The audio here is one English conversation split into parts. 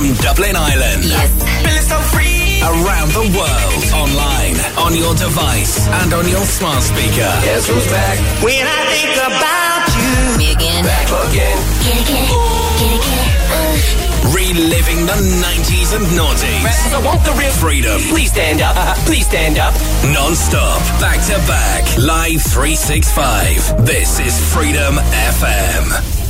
from Dublin, Ireland. Yes. So Around the world, online, on your device, and on your smart speaker. Guess who's back? When I think about you. Me again. Back again. Get again. Get again. Uh. Reliving the 90s and noughties. Friends, I want the real freedom. Please stand up. Uh, please stand up. Non stop. Back to back. Live 365. This is Freedom FM.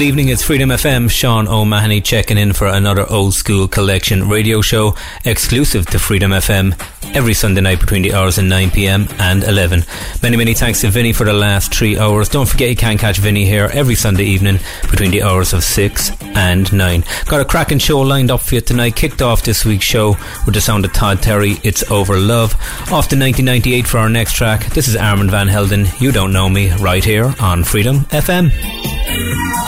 Good evening, it's Freedom FM. Sean O'Mahony checking in for another old school collection radio show exclusive to Freedom FM every Sunday night between the hours of 9 pm and 11. Many, many thanks to Vinny for the last three hours. Don't forget you can catch Vinny here every Sunday evening between the hours of 6 and 9. Got a cracking show lined up for you tonight. Kicked off this week's show with the sound of Todd Terry, It's Over Love. Off to 1998 for our next track. This is Armand Van Helden, You Don't Know Me, right here on Freedom FM.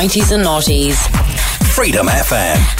90s and noughties. Freedom FM.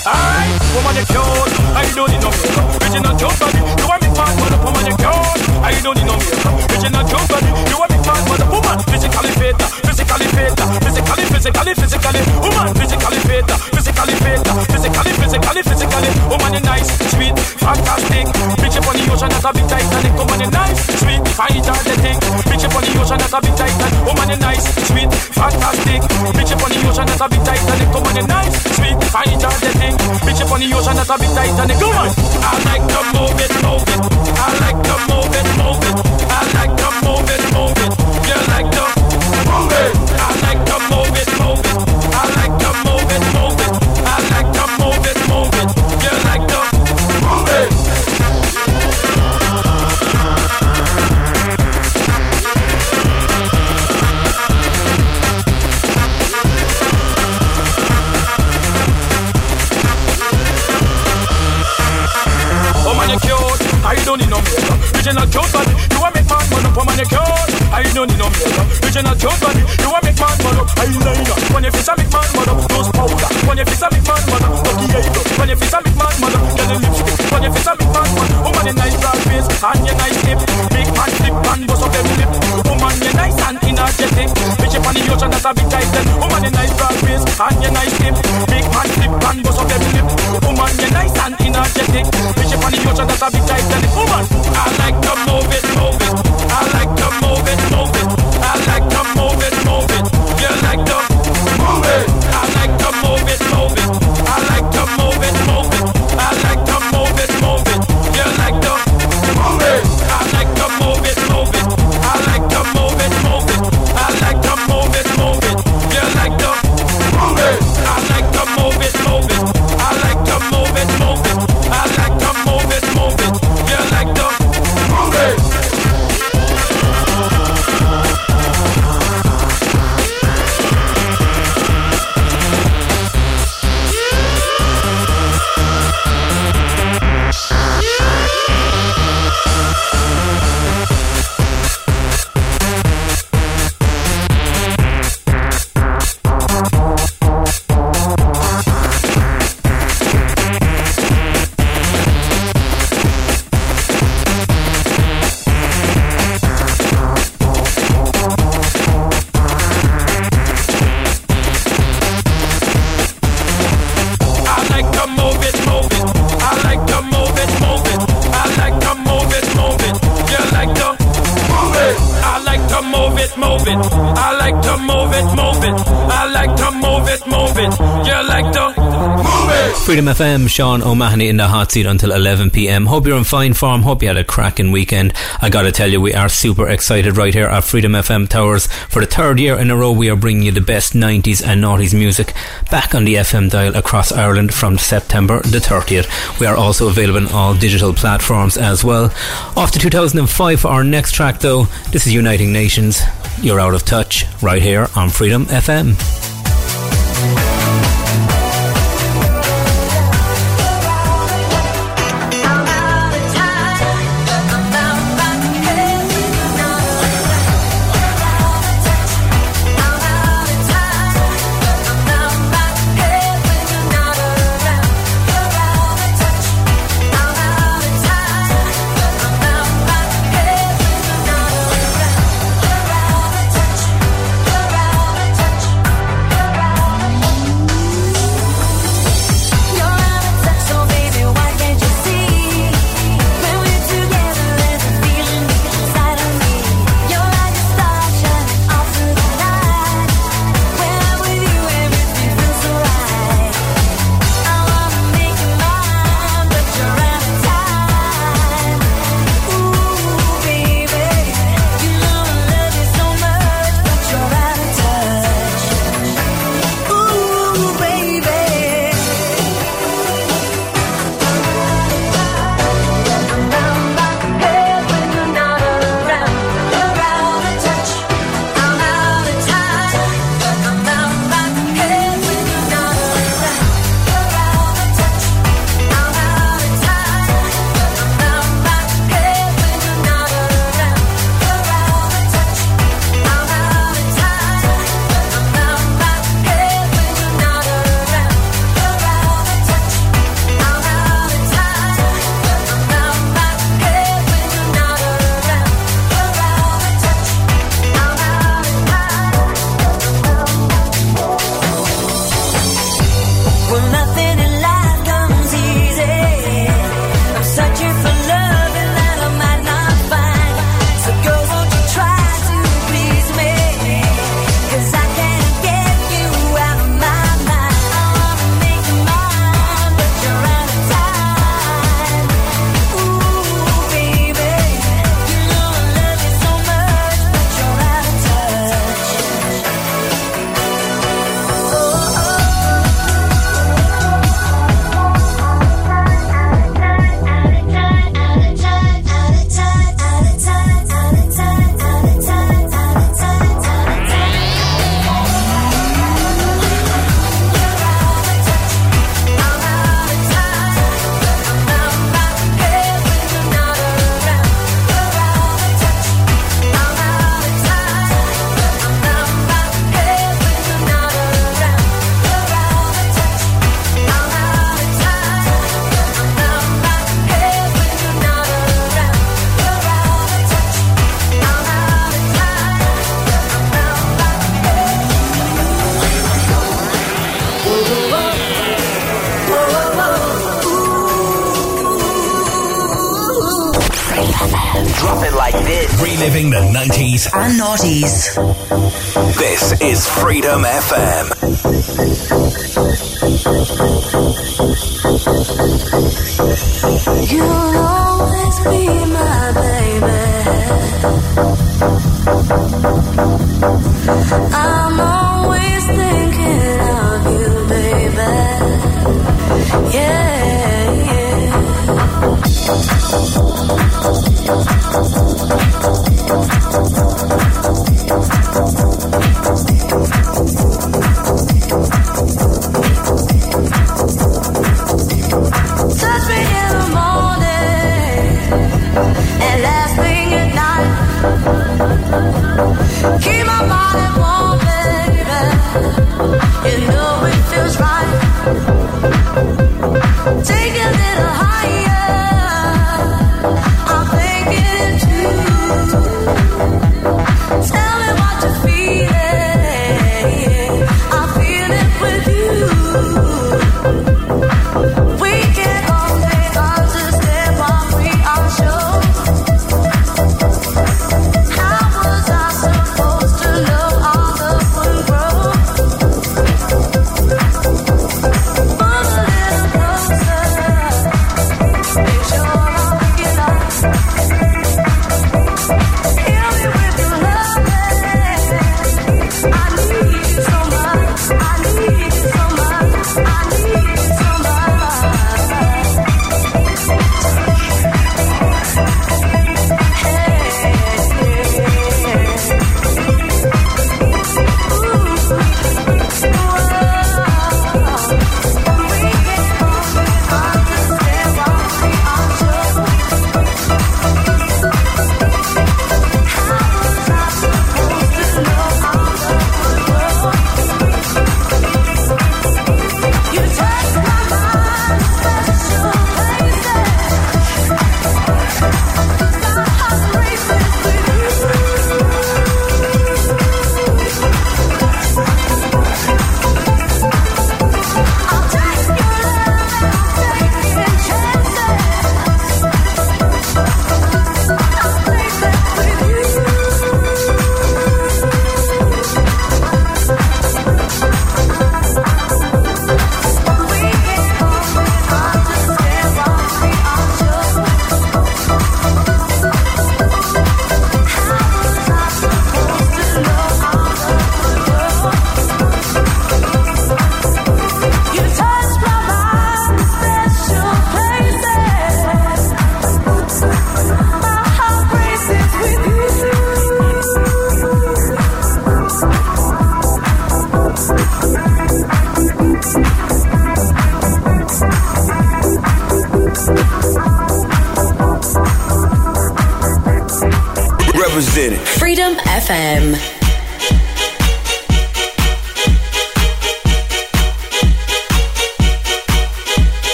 Manicure. I don't need no makeup. Original cute body. You want me fat, but up on manicure. I don't need no makeup. Original cute body. You want me fat, but woman. Physically fit, physically fit, physically, physically, physically. Woman, physically fit, physically fit, physically, physically, physically. Woman, you nice, sweet, fantastic. Up on the ocean, that's a big Titanic. Woman, you nice, sweet, fine, the thing. The ocean, that's a big Titanic. Woman, oh, you nice, sweet, fantastic. Bitch up on the ocean, that's a big Titanic. Woman, you nice, sweet, fine, the thing. Bitch up the ocean, that's a big Titanic. Woman, I like to move it, move it. I like to move it, move it. I like to move it, move it. You like to move it. I like to move it. Don't need no makeup. Original cute body. You want me fat, man up. Man, you cute. I don't need no makeup. Original cute body. You want me fat, man up. Eyeliner. When you face a big man, man up. Nose powder. When you face a big man, man up. Lucky eyebrow. When you face a big man, man up. Get the lipstick. When you face a big man, man. Woman, you nice face and you nice hip. Big and bust up them lip. Woman, you nice and energetic. Bitch on the ocean, that's a big titan. Woman, you nice face and you nice hip. Big and bust up them lip. Woman, you nice and energetic. Bitch on the ocean, that's a big titan. Woman, I like to move it, move it. I like to move it, move it. I like to move it, move it. Freedom FM, Sean O'Mahony in the hot seat until 11 pm. Hope you're in fine form. Hope you had a cracking weekend. I gotta tell you, we are super excited right here at Freedom FM Towers. For the third year in a row, we are bringing you the best 90s and noughties music back on the FM dial across Ireland from September the 30th. We are also available on all digital platforms as well. Off to 2005 for our next track though. This is Uniting Nations. You're out of touch right here on Freedom FM. reviving the 90s and noughties. This is Freedom FM. You'll always be my baby. I'm always thinking of you, baby. Yeah, yeah.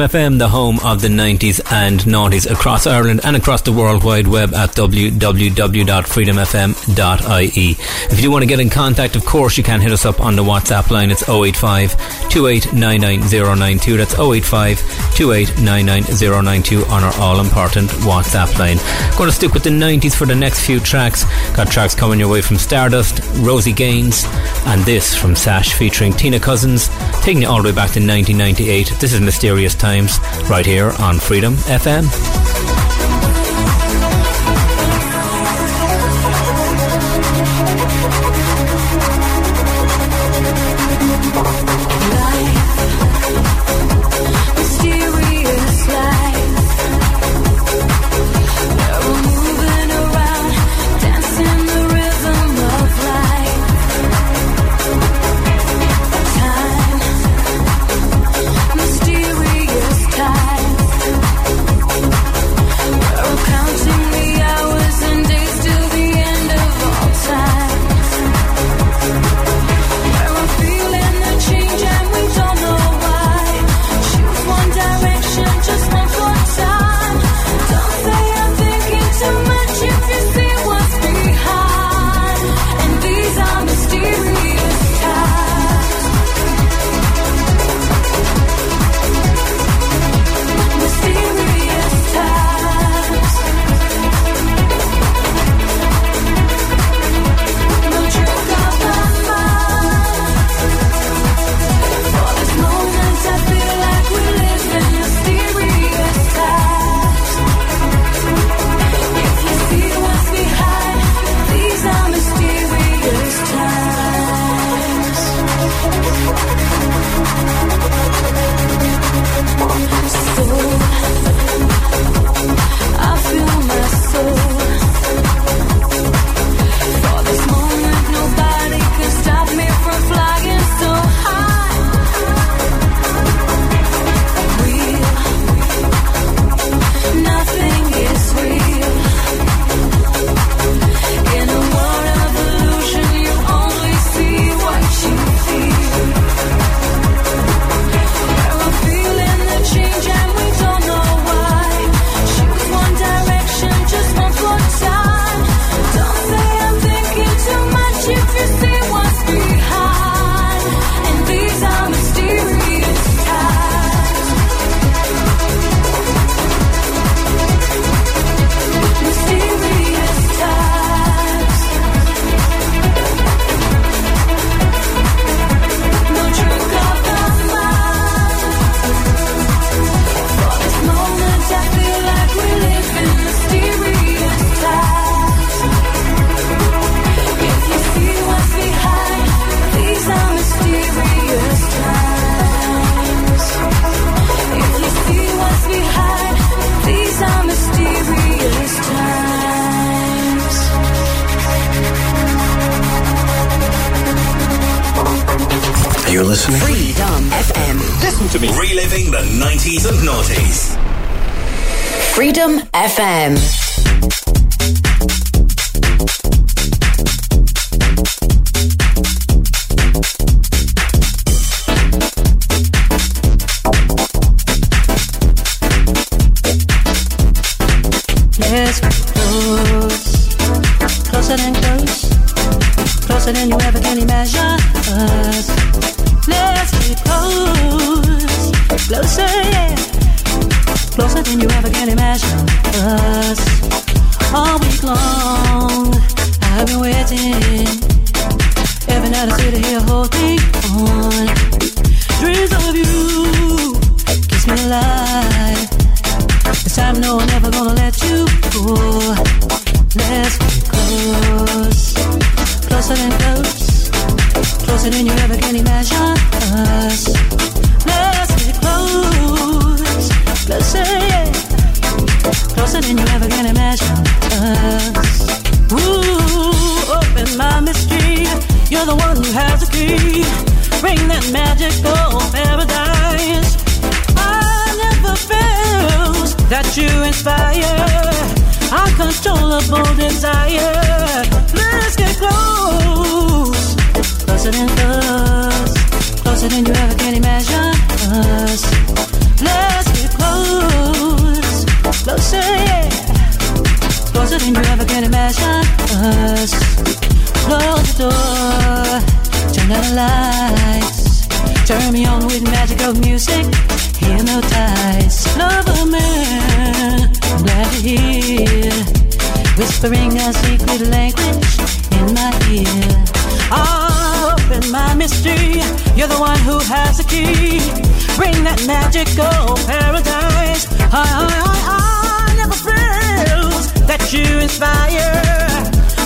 FM, the home of the 90s and 90s across Ireland and across the World Wide Web at www.freedomfm.ie. If you want to get in contact, of course, you can hit us up on the WhatsApp line. It's 085 2899 092. That's 085 2899092 on our all important WhatsApp line. Going to stick with the 90s for the next few tracks. Got tracks coming your way from Stardust, Rosie Gaines, and this from Sash featuring Tina Cousins, taking you all the way back to 1998. This is Mysterious Times right here on Freedom FM. Us. All week long, I've been waiting. Every night I sit here holding on. Dreams of you keeps me alive. This time, no, I'm never gonna let you go. Let's get close, closer than close, closer than you ever can imagine us. Let's get close, yeah, closer than you ever can imagine us. Ooh, open my mystery. You're the one who has the key. Bring that magical paradise. I never felt that you inspire uncontrollable desire. Let's get close, closer than close, closer than you ever can imagine us. Closer, yeah, closer than you ever can imagine us. Close the door, turn out the lights, turn me on with magical music. Hypnotize, love a man, I'm glad to hear, whispering a secret language in my ear. Open my mystery, you're the one who has the key. Bring that magical paradise. I, I, I, I that you inspire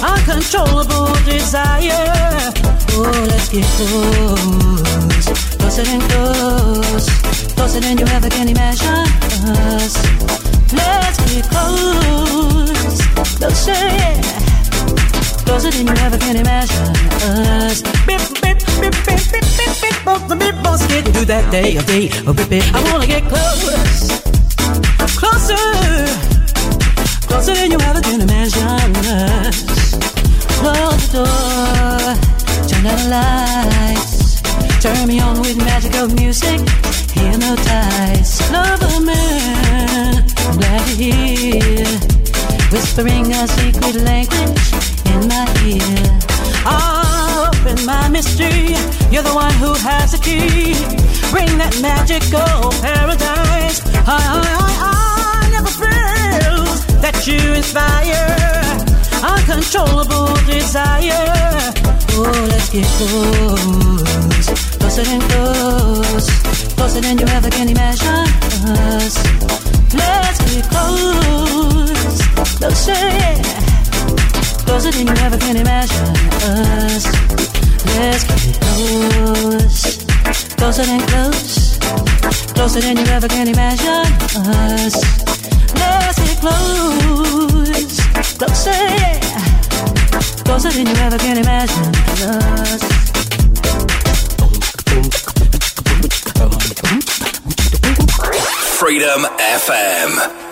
uncontrollable desire. Oh, let's get close, closer than close, closer than you ever can imagine us. Let's get close, closer, yeah, closer than you ever can imagine us. Bip, bip, bip, bip, bip, bip, bip, both the bip, get to that day of day. Oh, bip, bip, I wanna get close, closer, closer than you ever can imagine us. Close the door, turn out the lights, turn me on with magical music. Hypnotize, love a man, I'm glad to hear, whispering a secret language in my ear. Open my mystery, you're the one who has the key. Bring that magical paradise. I, I, I, I that you inspire uncontrollable desire. Oh, let's get close, closer than close, closer than you ever can imagine us. Let's get close, closer, closer than you ever can imagine us. Let's get close, closer than close, closer than you ever can imagine us. Close, closer, yeah. Closer than you ever can imagine. Freedom FM.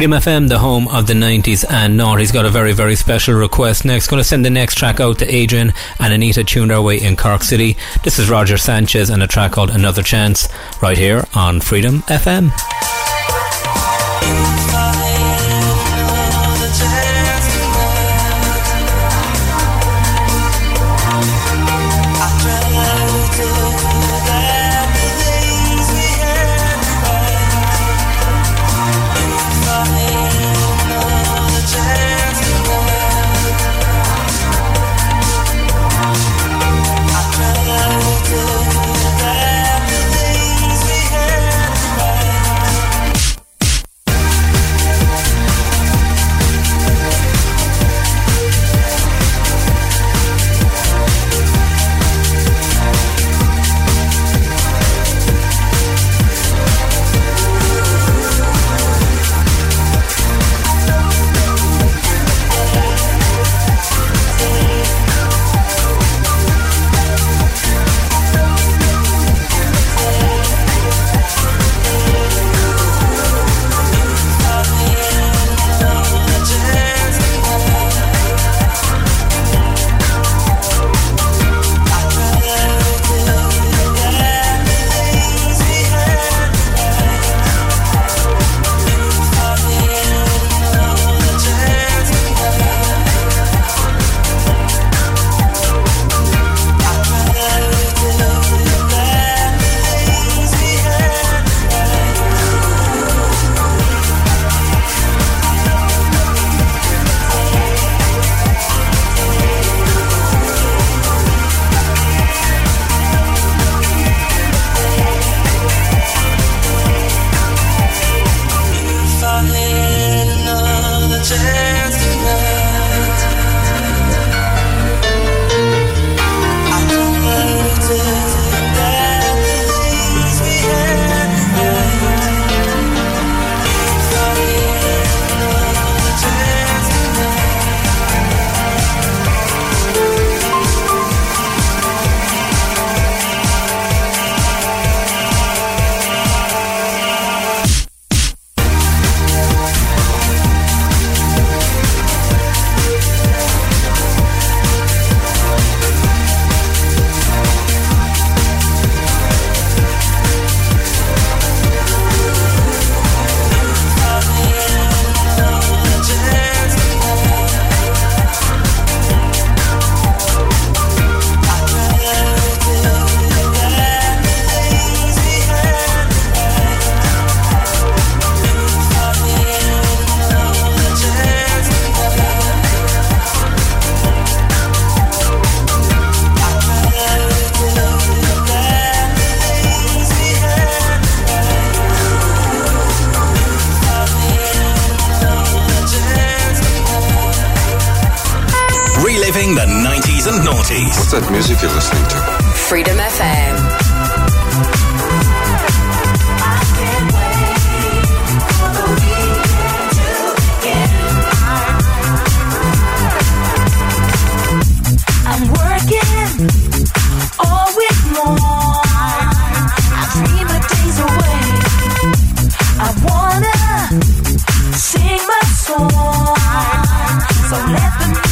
Freedom FM, the home of the 90s and not. He's got a very, very special request next. Going to send the next track out to Adrian and Anita tuned our way in Cork City. This is Roger Sanchez and a track called Another Chance right here on Freedom FM.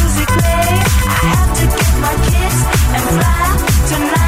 Music play. I have to get my kicks and fly tonight.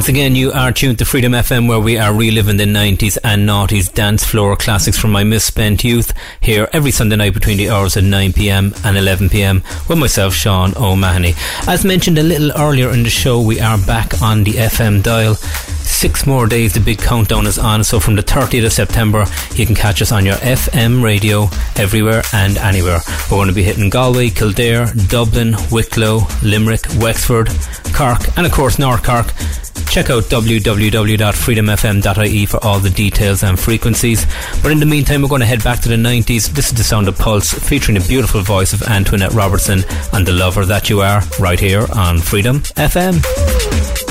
Once again, you are tuned to Freedom FM, where we are reliving the 90s and noughties dance floor classics from my misspent youth. Here every Sunday night between the hours of 9 pm and 11 pm with myself, Sean O'Mahony. As mentioned a little earlier in the show, we are back on the FM dial. Six more days, the big countdown is on. So from the 30th of September, you can catch us on your FM radio everywhere and anywhere. We're going to be hitting Galway, Kildare, Dublin, Wicklow, Limerick, Wexford, Cork, and of course North Cork. Check out www.freedomfm.ie for all the details and frequencies. But in the meantime, we're going to head back to the 90s. This is the sound of Pulse, featuring the beautiful voice of Antoinette Robertson and the lover that you are, right here on Freedom FM.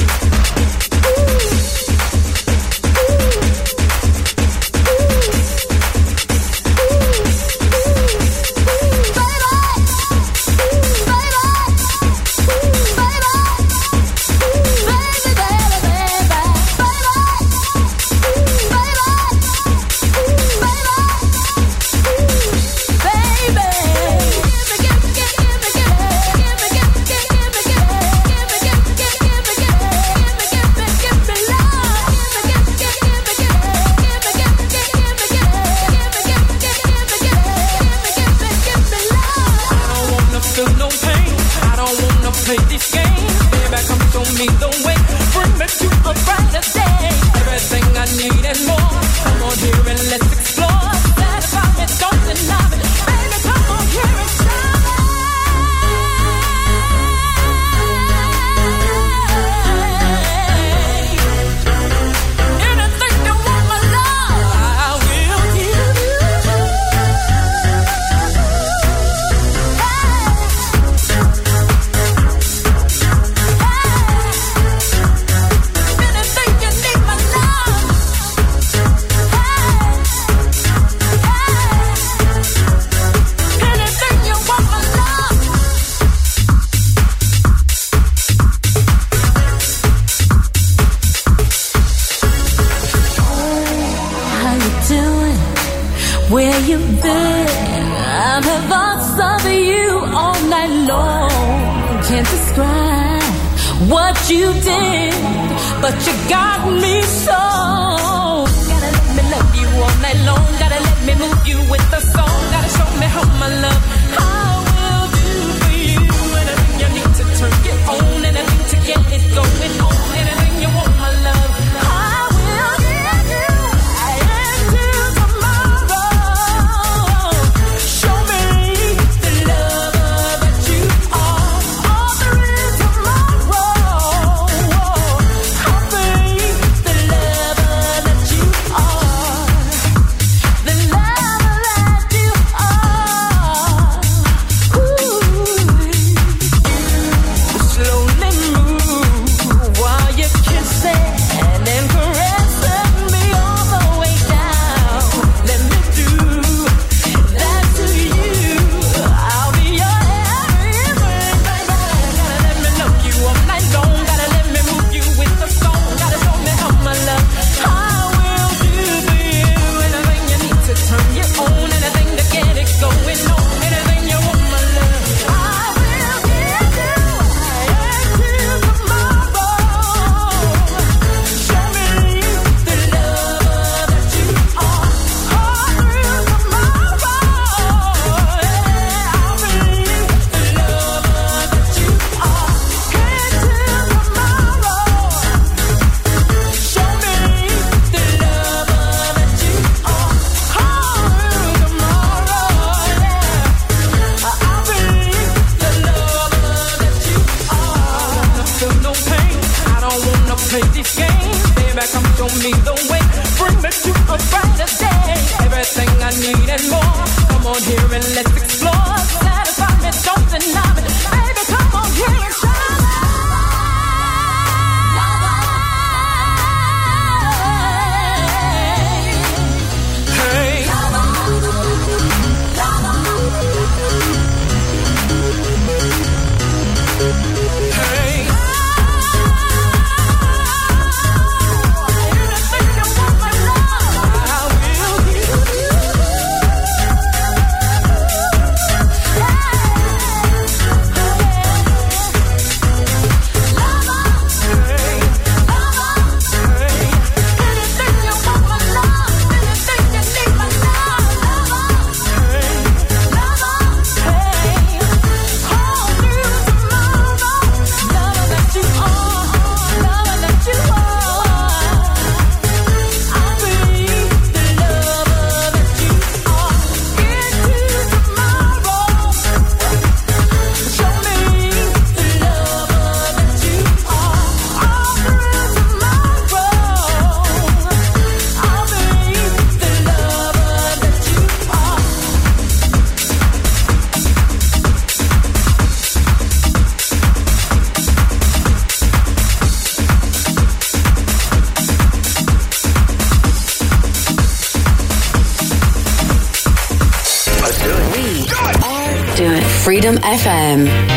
FM.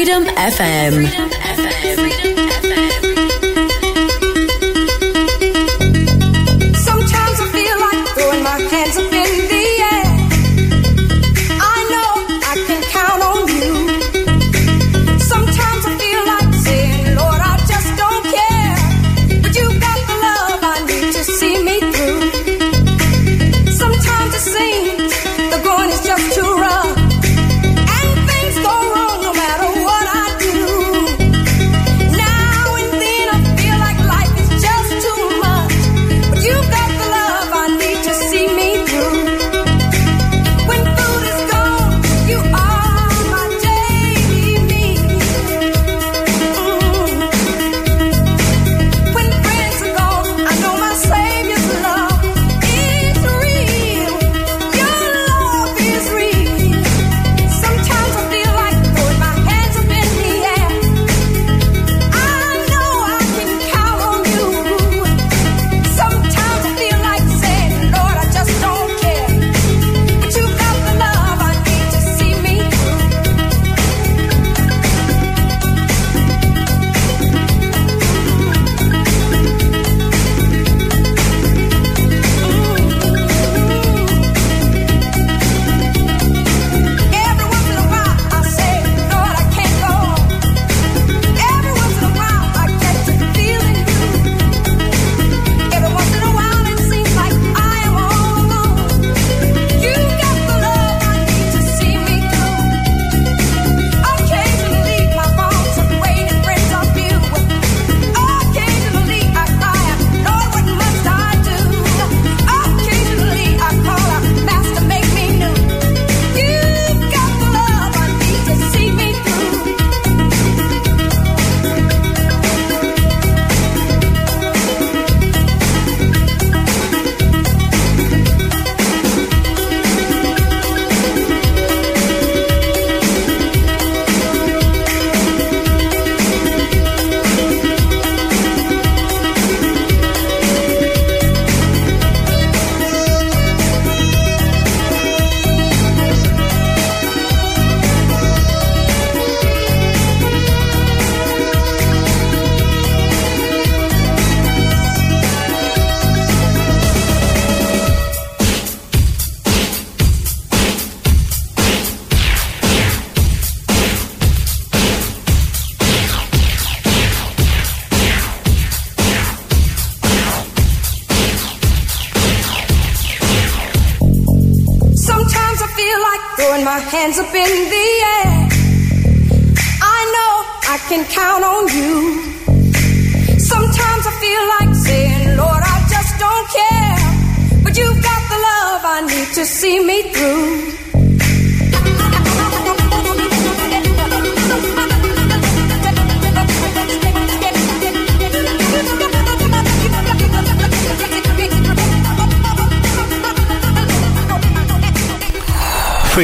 FM. Freedom FM. Sometimes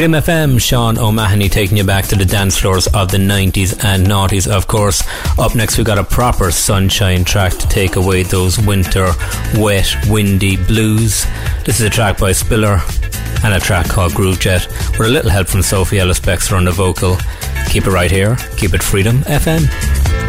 Jim FM, Sean O'Mahony taking you back to the dance floors of the 90s and noughties, of course. Up next, we got a proper sunshine track to take away those winter, wet, windy blues. This is a track by Spiller and a track called Groove Jet, with a little help from Sophie Ellis Bextor on the vocal. Keep it right here, keep it Freedom FM.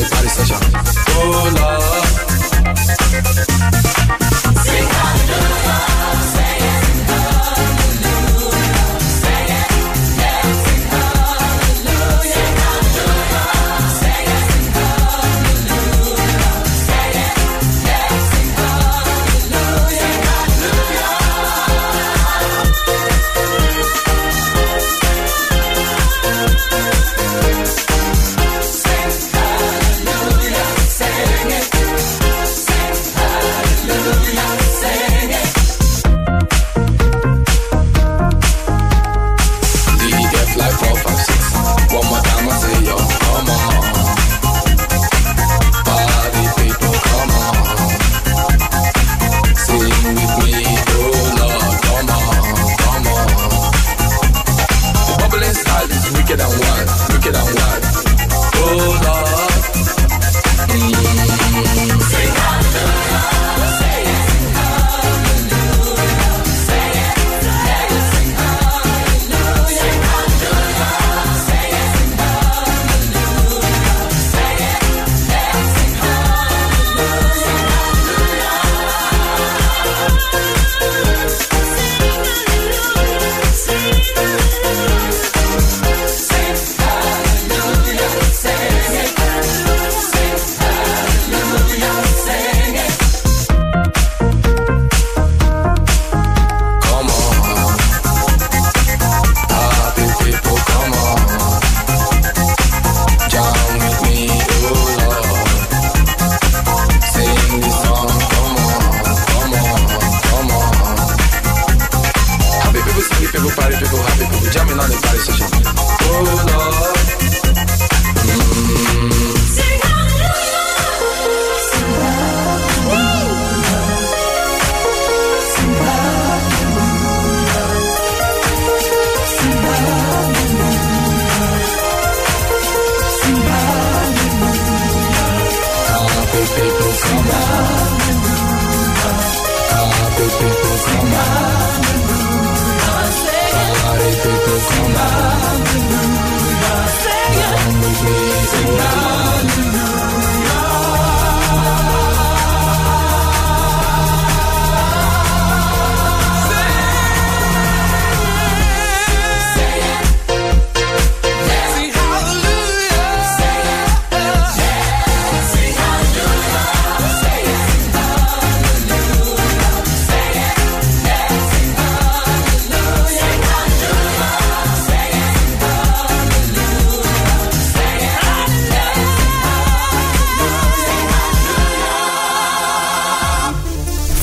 the party session. Oh, Lord.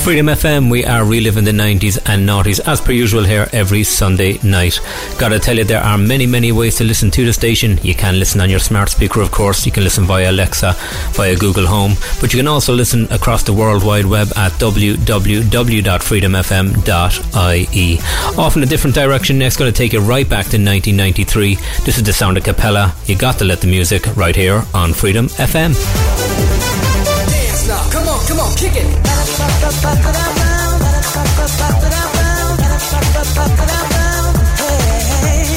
Freedom FM, we are reliving the 90s and 90s as per usual here every Sunday night. Gotta tell you, there are many, many ways to listen to the station. You can listen on your smart speaker, of course. You can listen via Alexa, via Google Home, but you can also listen across the World Wide Web at www.freedomfm.ie. Off in a different direction, next gonna take you right back to 1993. This is the sound of Cappella. You got to let the music right here on Freedom FM. Come on, kick it. Hey.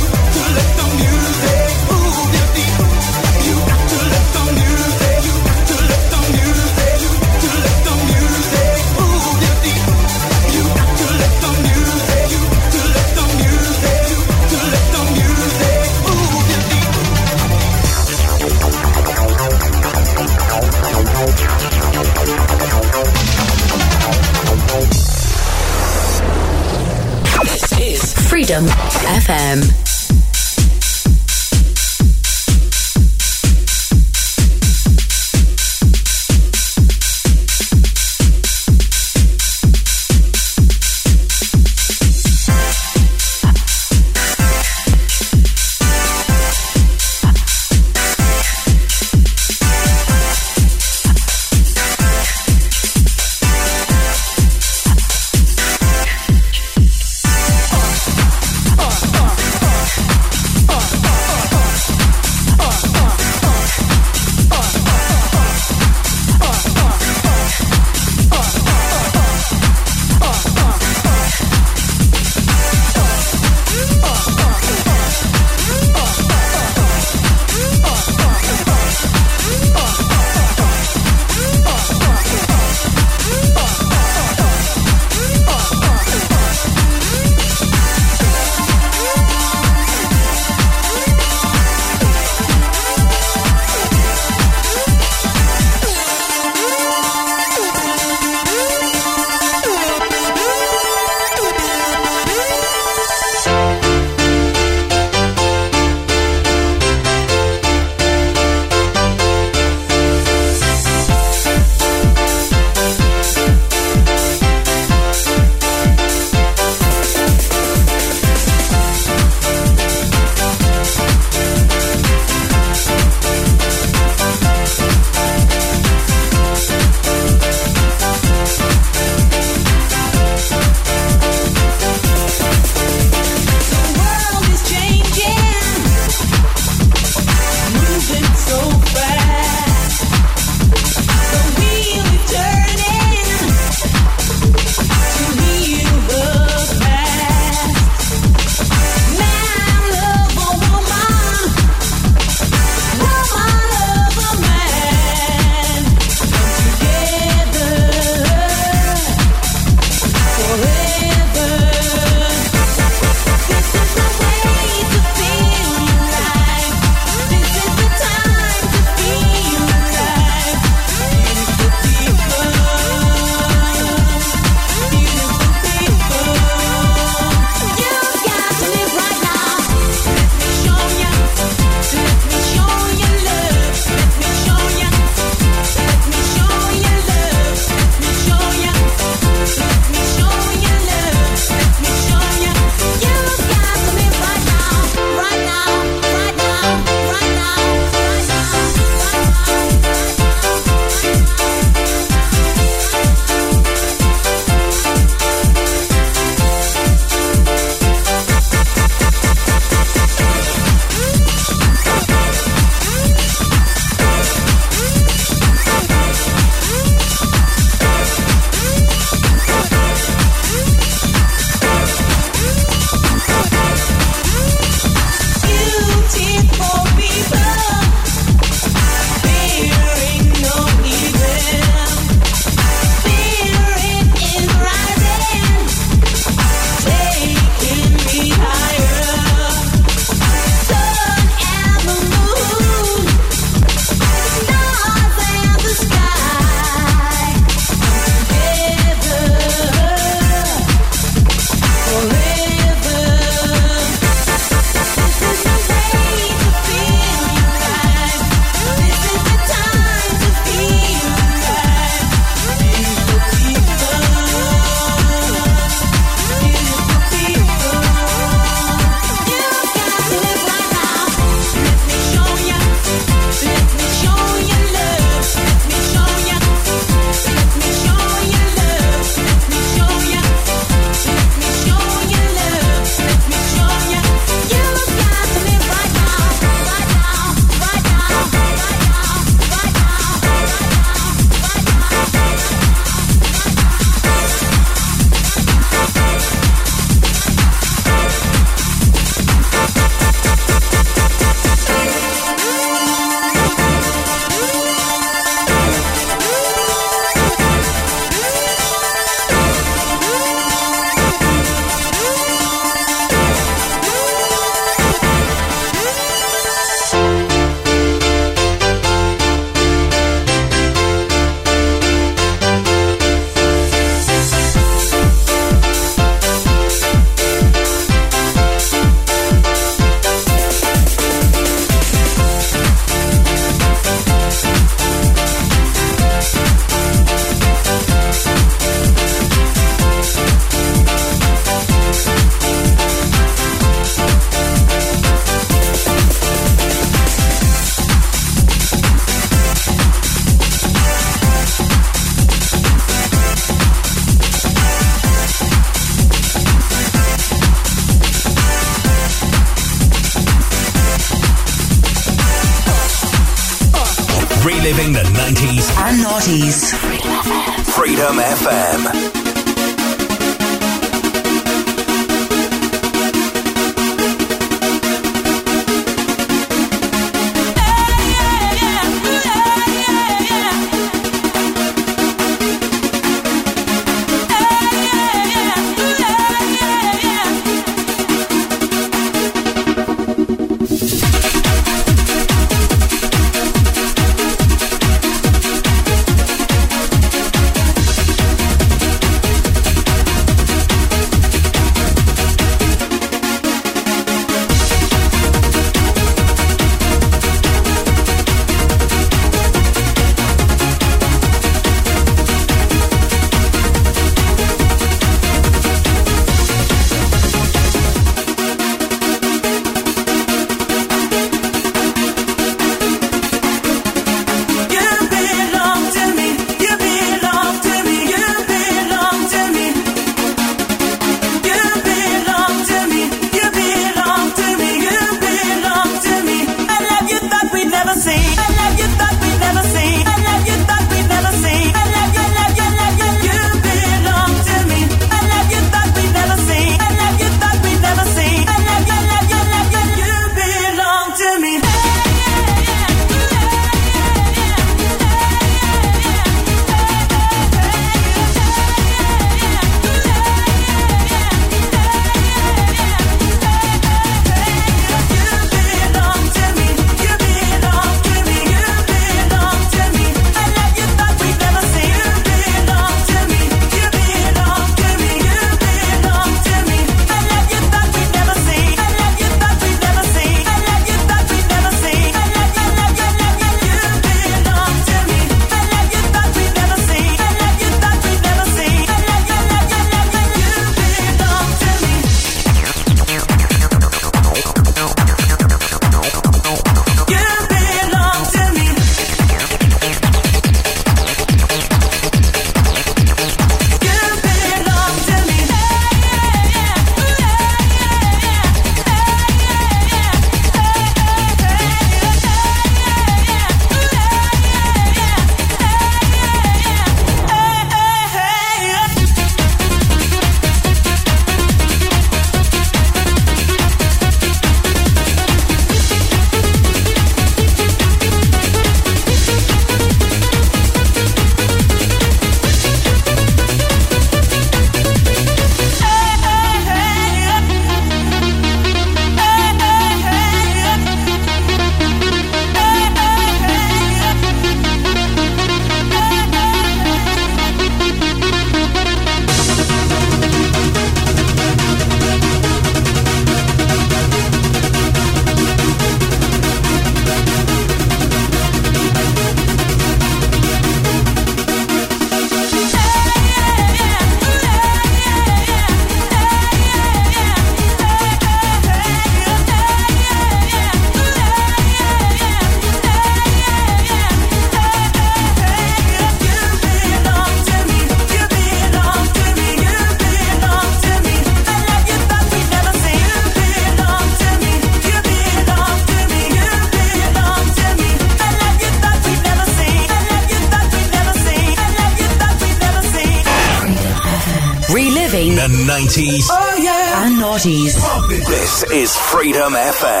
Freedom FM.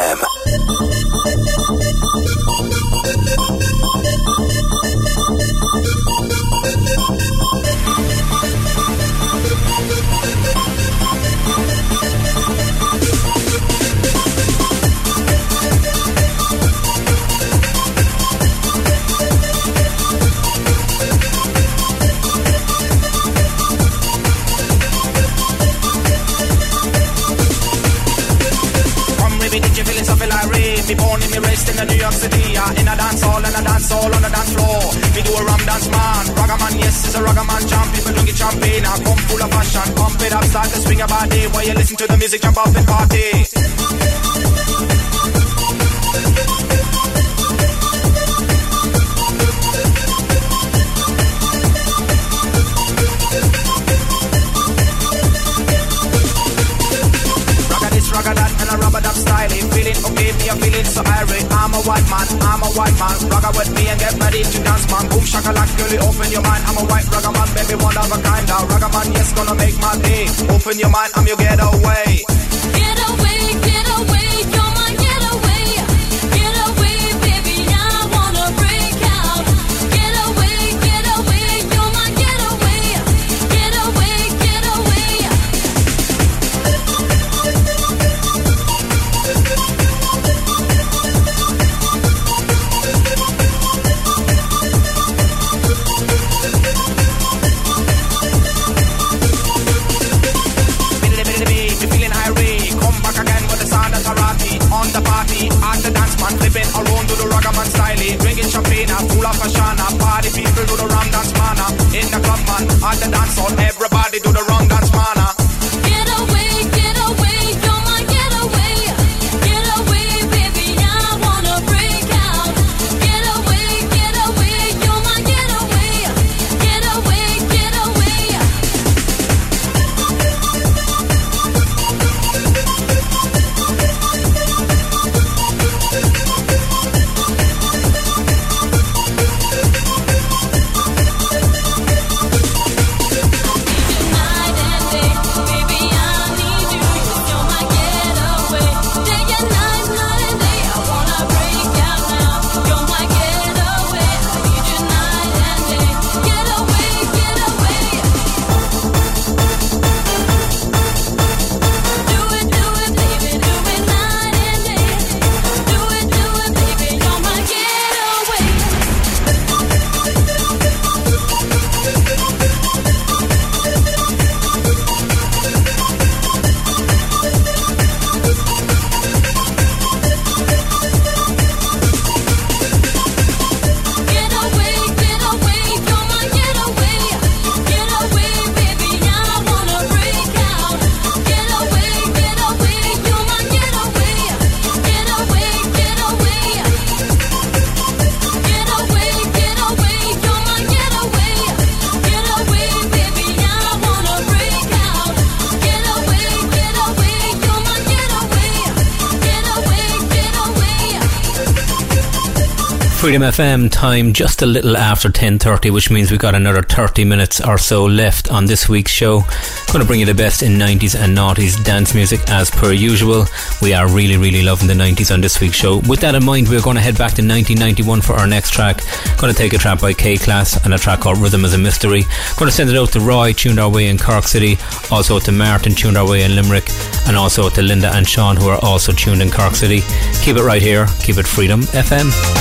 FM time just a little after 10:30 which means we've got another 30 minutes or so left on this week's show. Going to bring you the best in 90s and 90s dance music as per usual. We are really really loving the 90s on this week's show. With that in mind, we're going to head back to 1991 for our next track. Going to take a track by K-Klass and a track called Rhythm is a Mystery. Going to send it out to Roy tuned our way in Cork City, also to Martin tuned our way in Limerick, and also to Linda and Sean who are also tuned in Cork City. Keep it right here. Keep it freedom FM.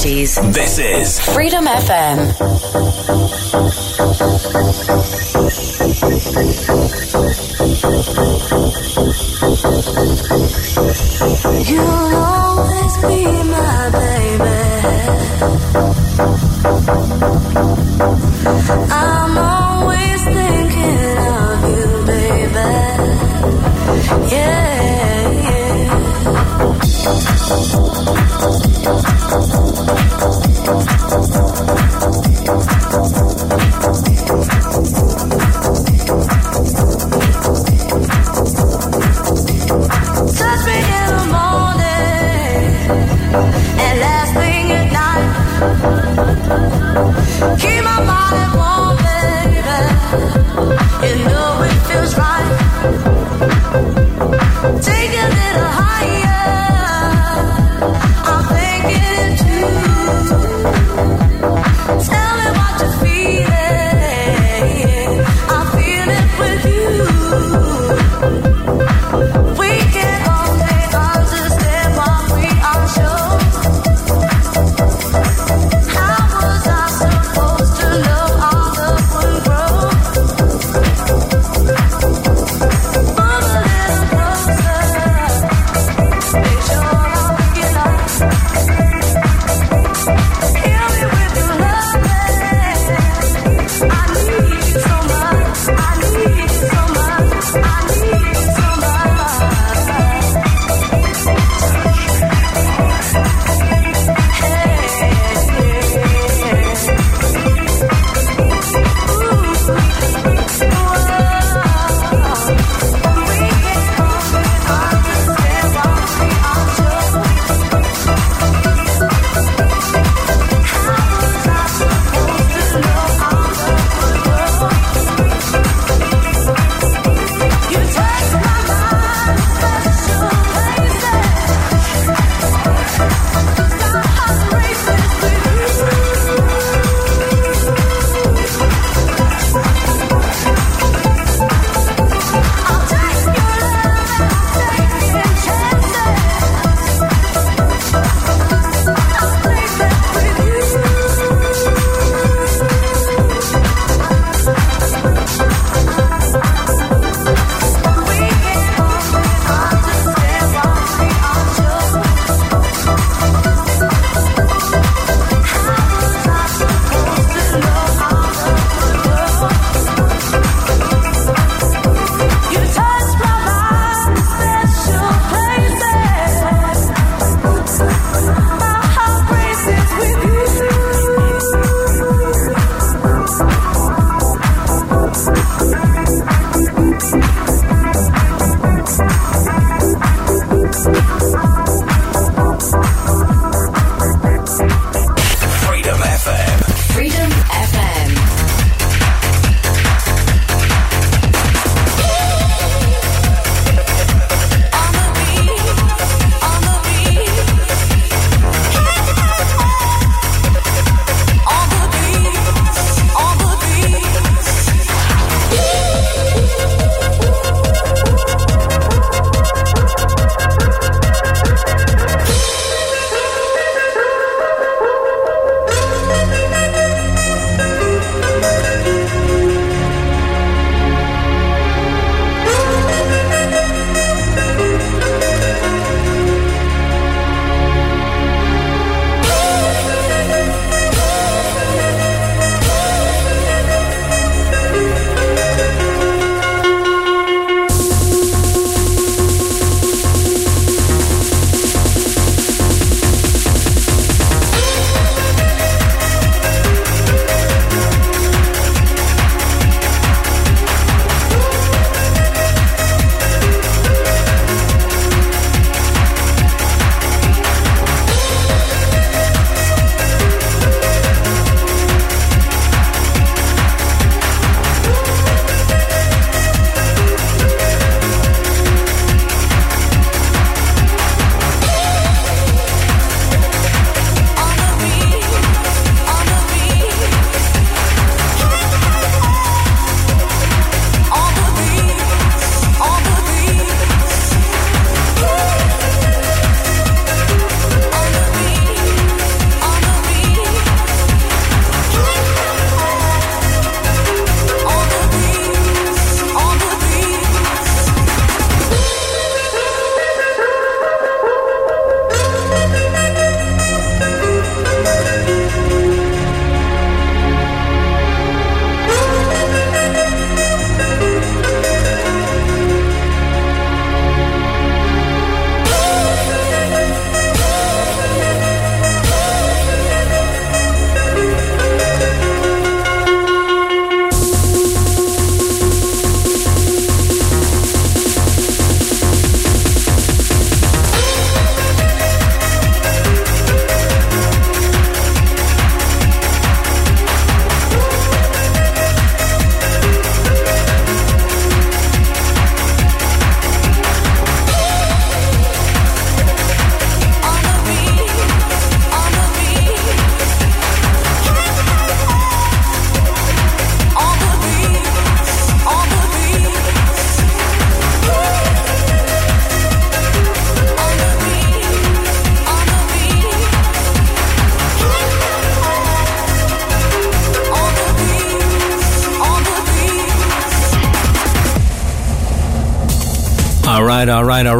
90s. This is Freedom FM. You'll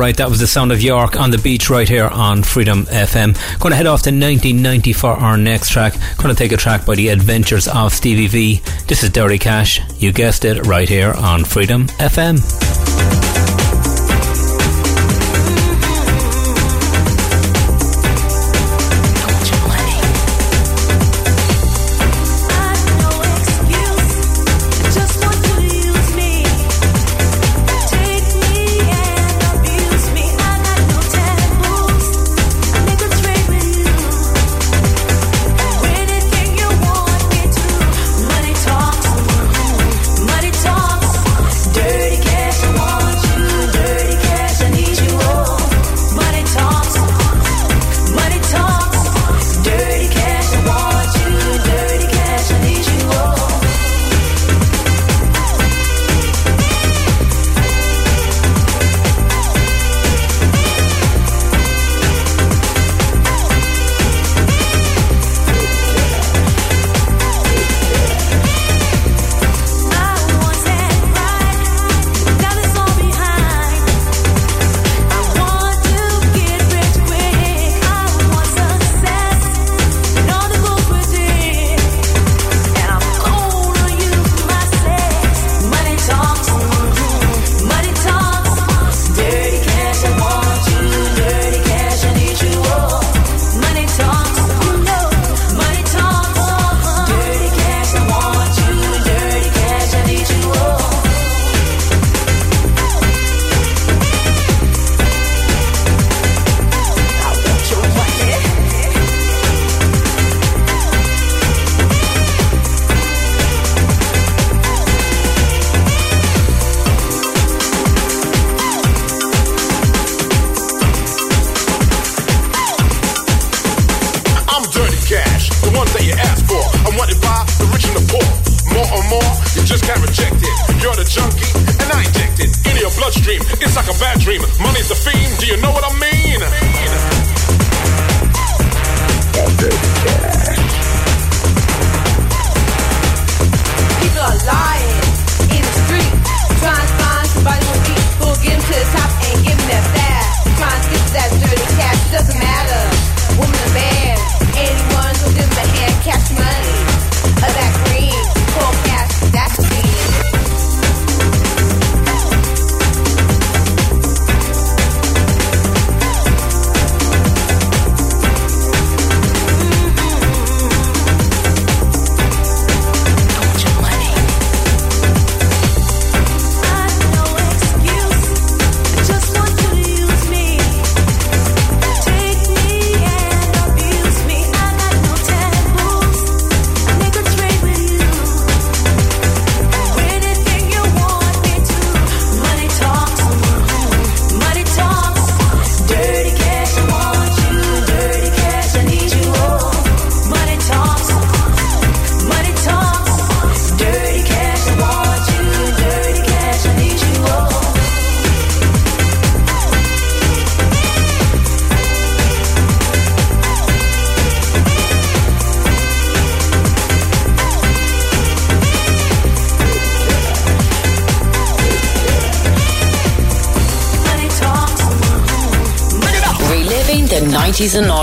right, that was the sound of York on the beach right here on Freedom FM. Going to head off to 1990 for our next track. Going to take a track by the Adventures of Stevie V. This is Dirty Cash. You guessed it, right here on Freedom FM.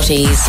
40s.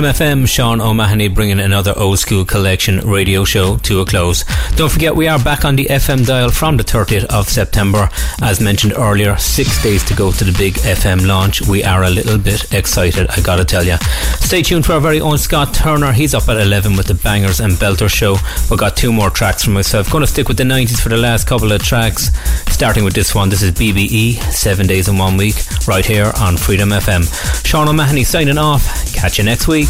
Freedom FM, Sean O'Mahony bringing another old school collection radio show to a close. Don't forget, we are back on the FM dial from the 30th of September. As mentioned earlier, six days to go to the big FM launch. We are a little bit excited, I gotta tell you. Stay tuned for our very own Scott Turner. He's up at 11 with the Bangers and Belter show. We've got two more tracks from myself. To stick with the 90s for the last couple of tracks. Starting with this one, this is BBE, seven days in one week, right here on Freedom FM. Sean O'Mahony signing off. Catch you next week.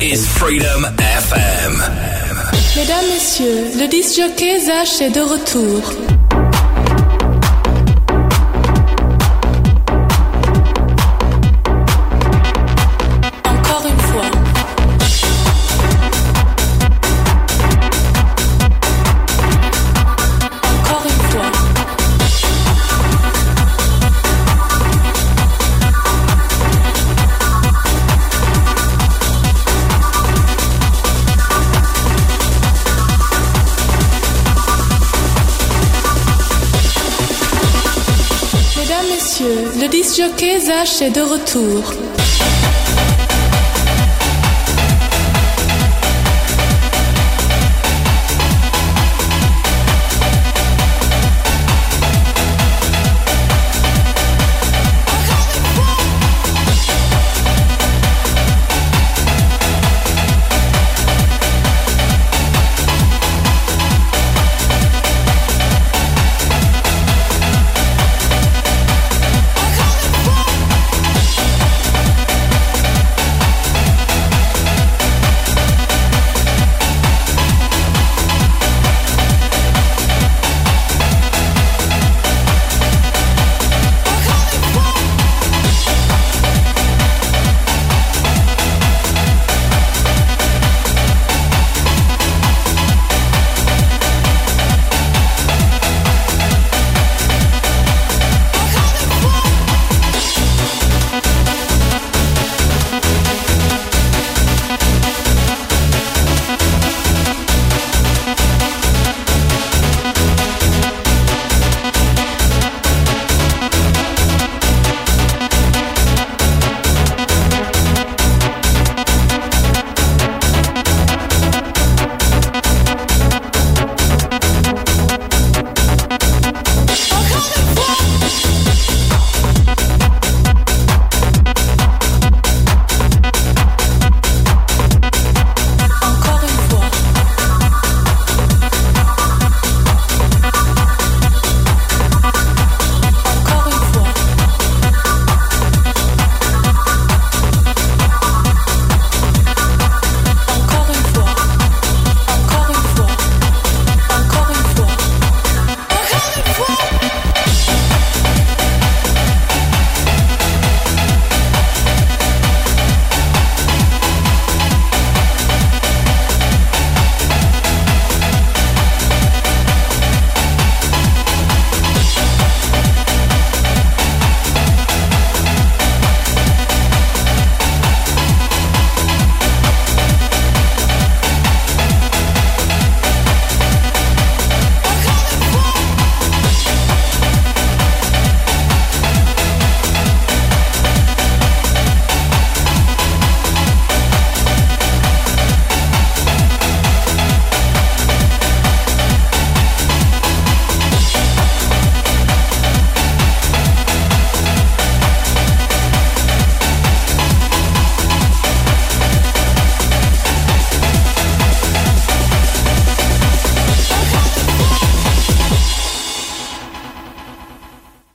Is Freedom FM. Mesdames, Messieurs, le disc jockey Zach est de retour. Jockey Zach est de retour.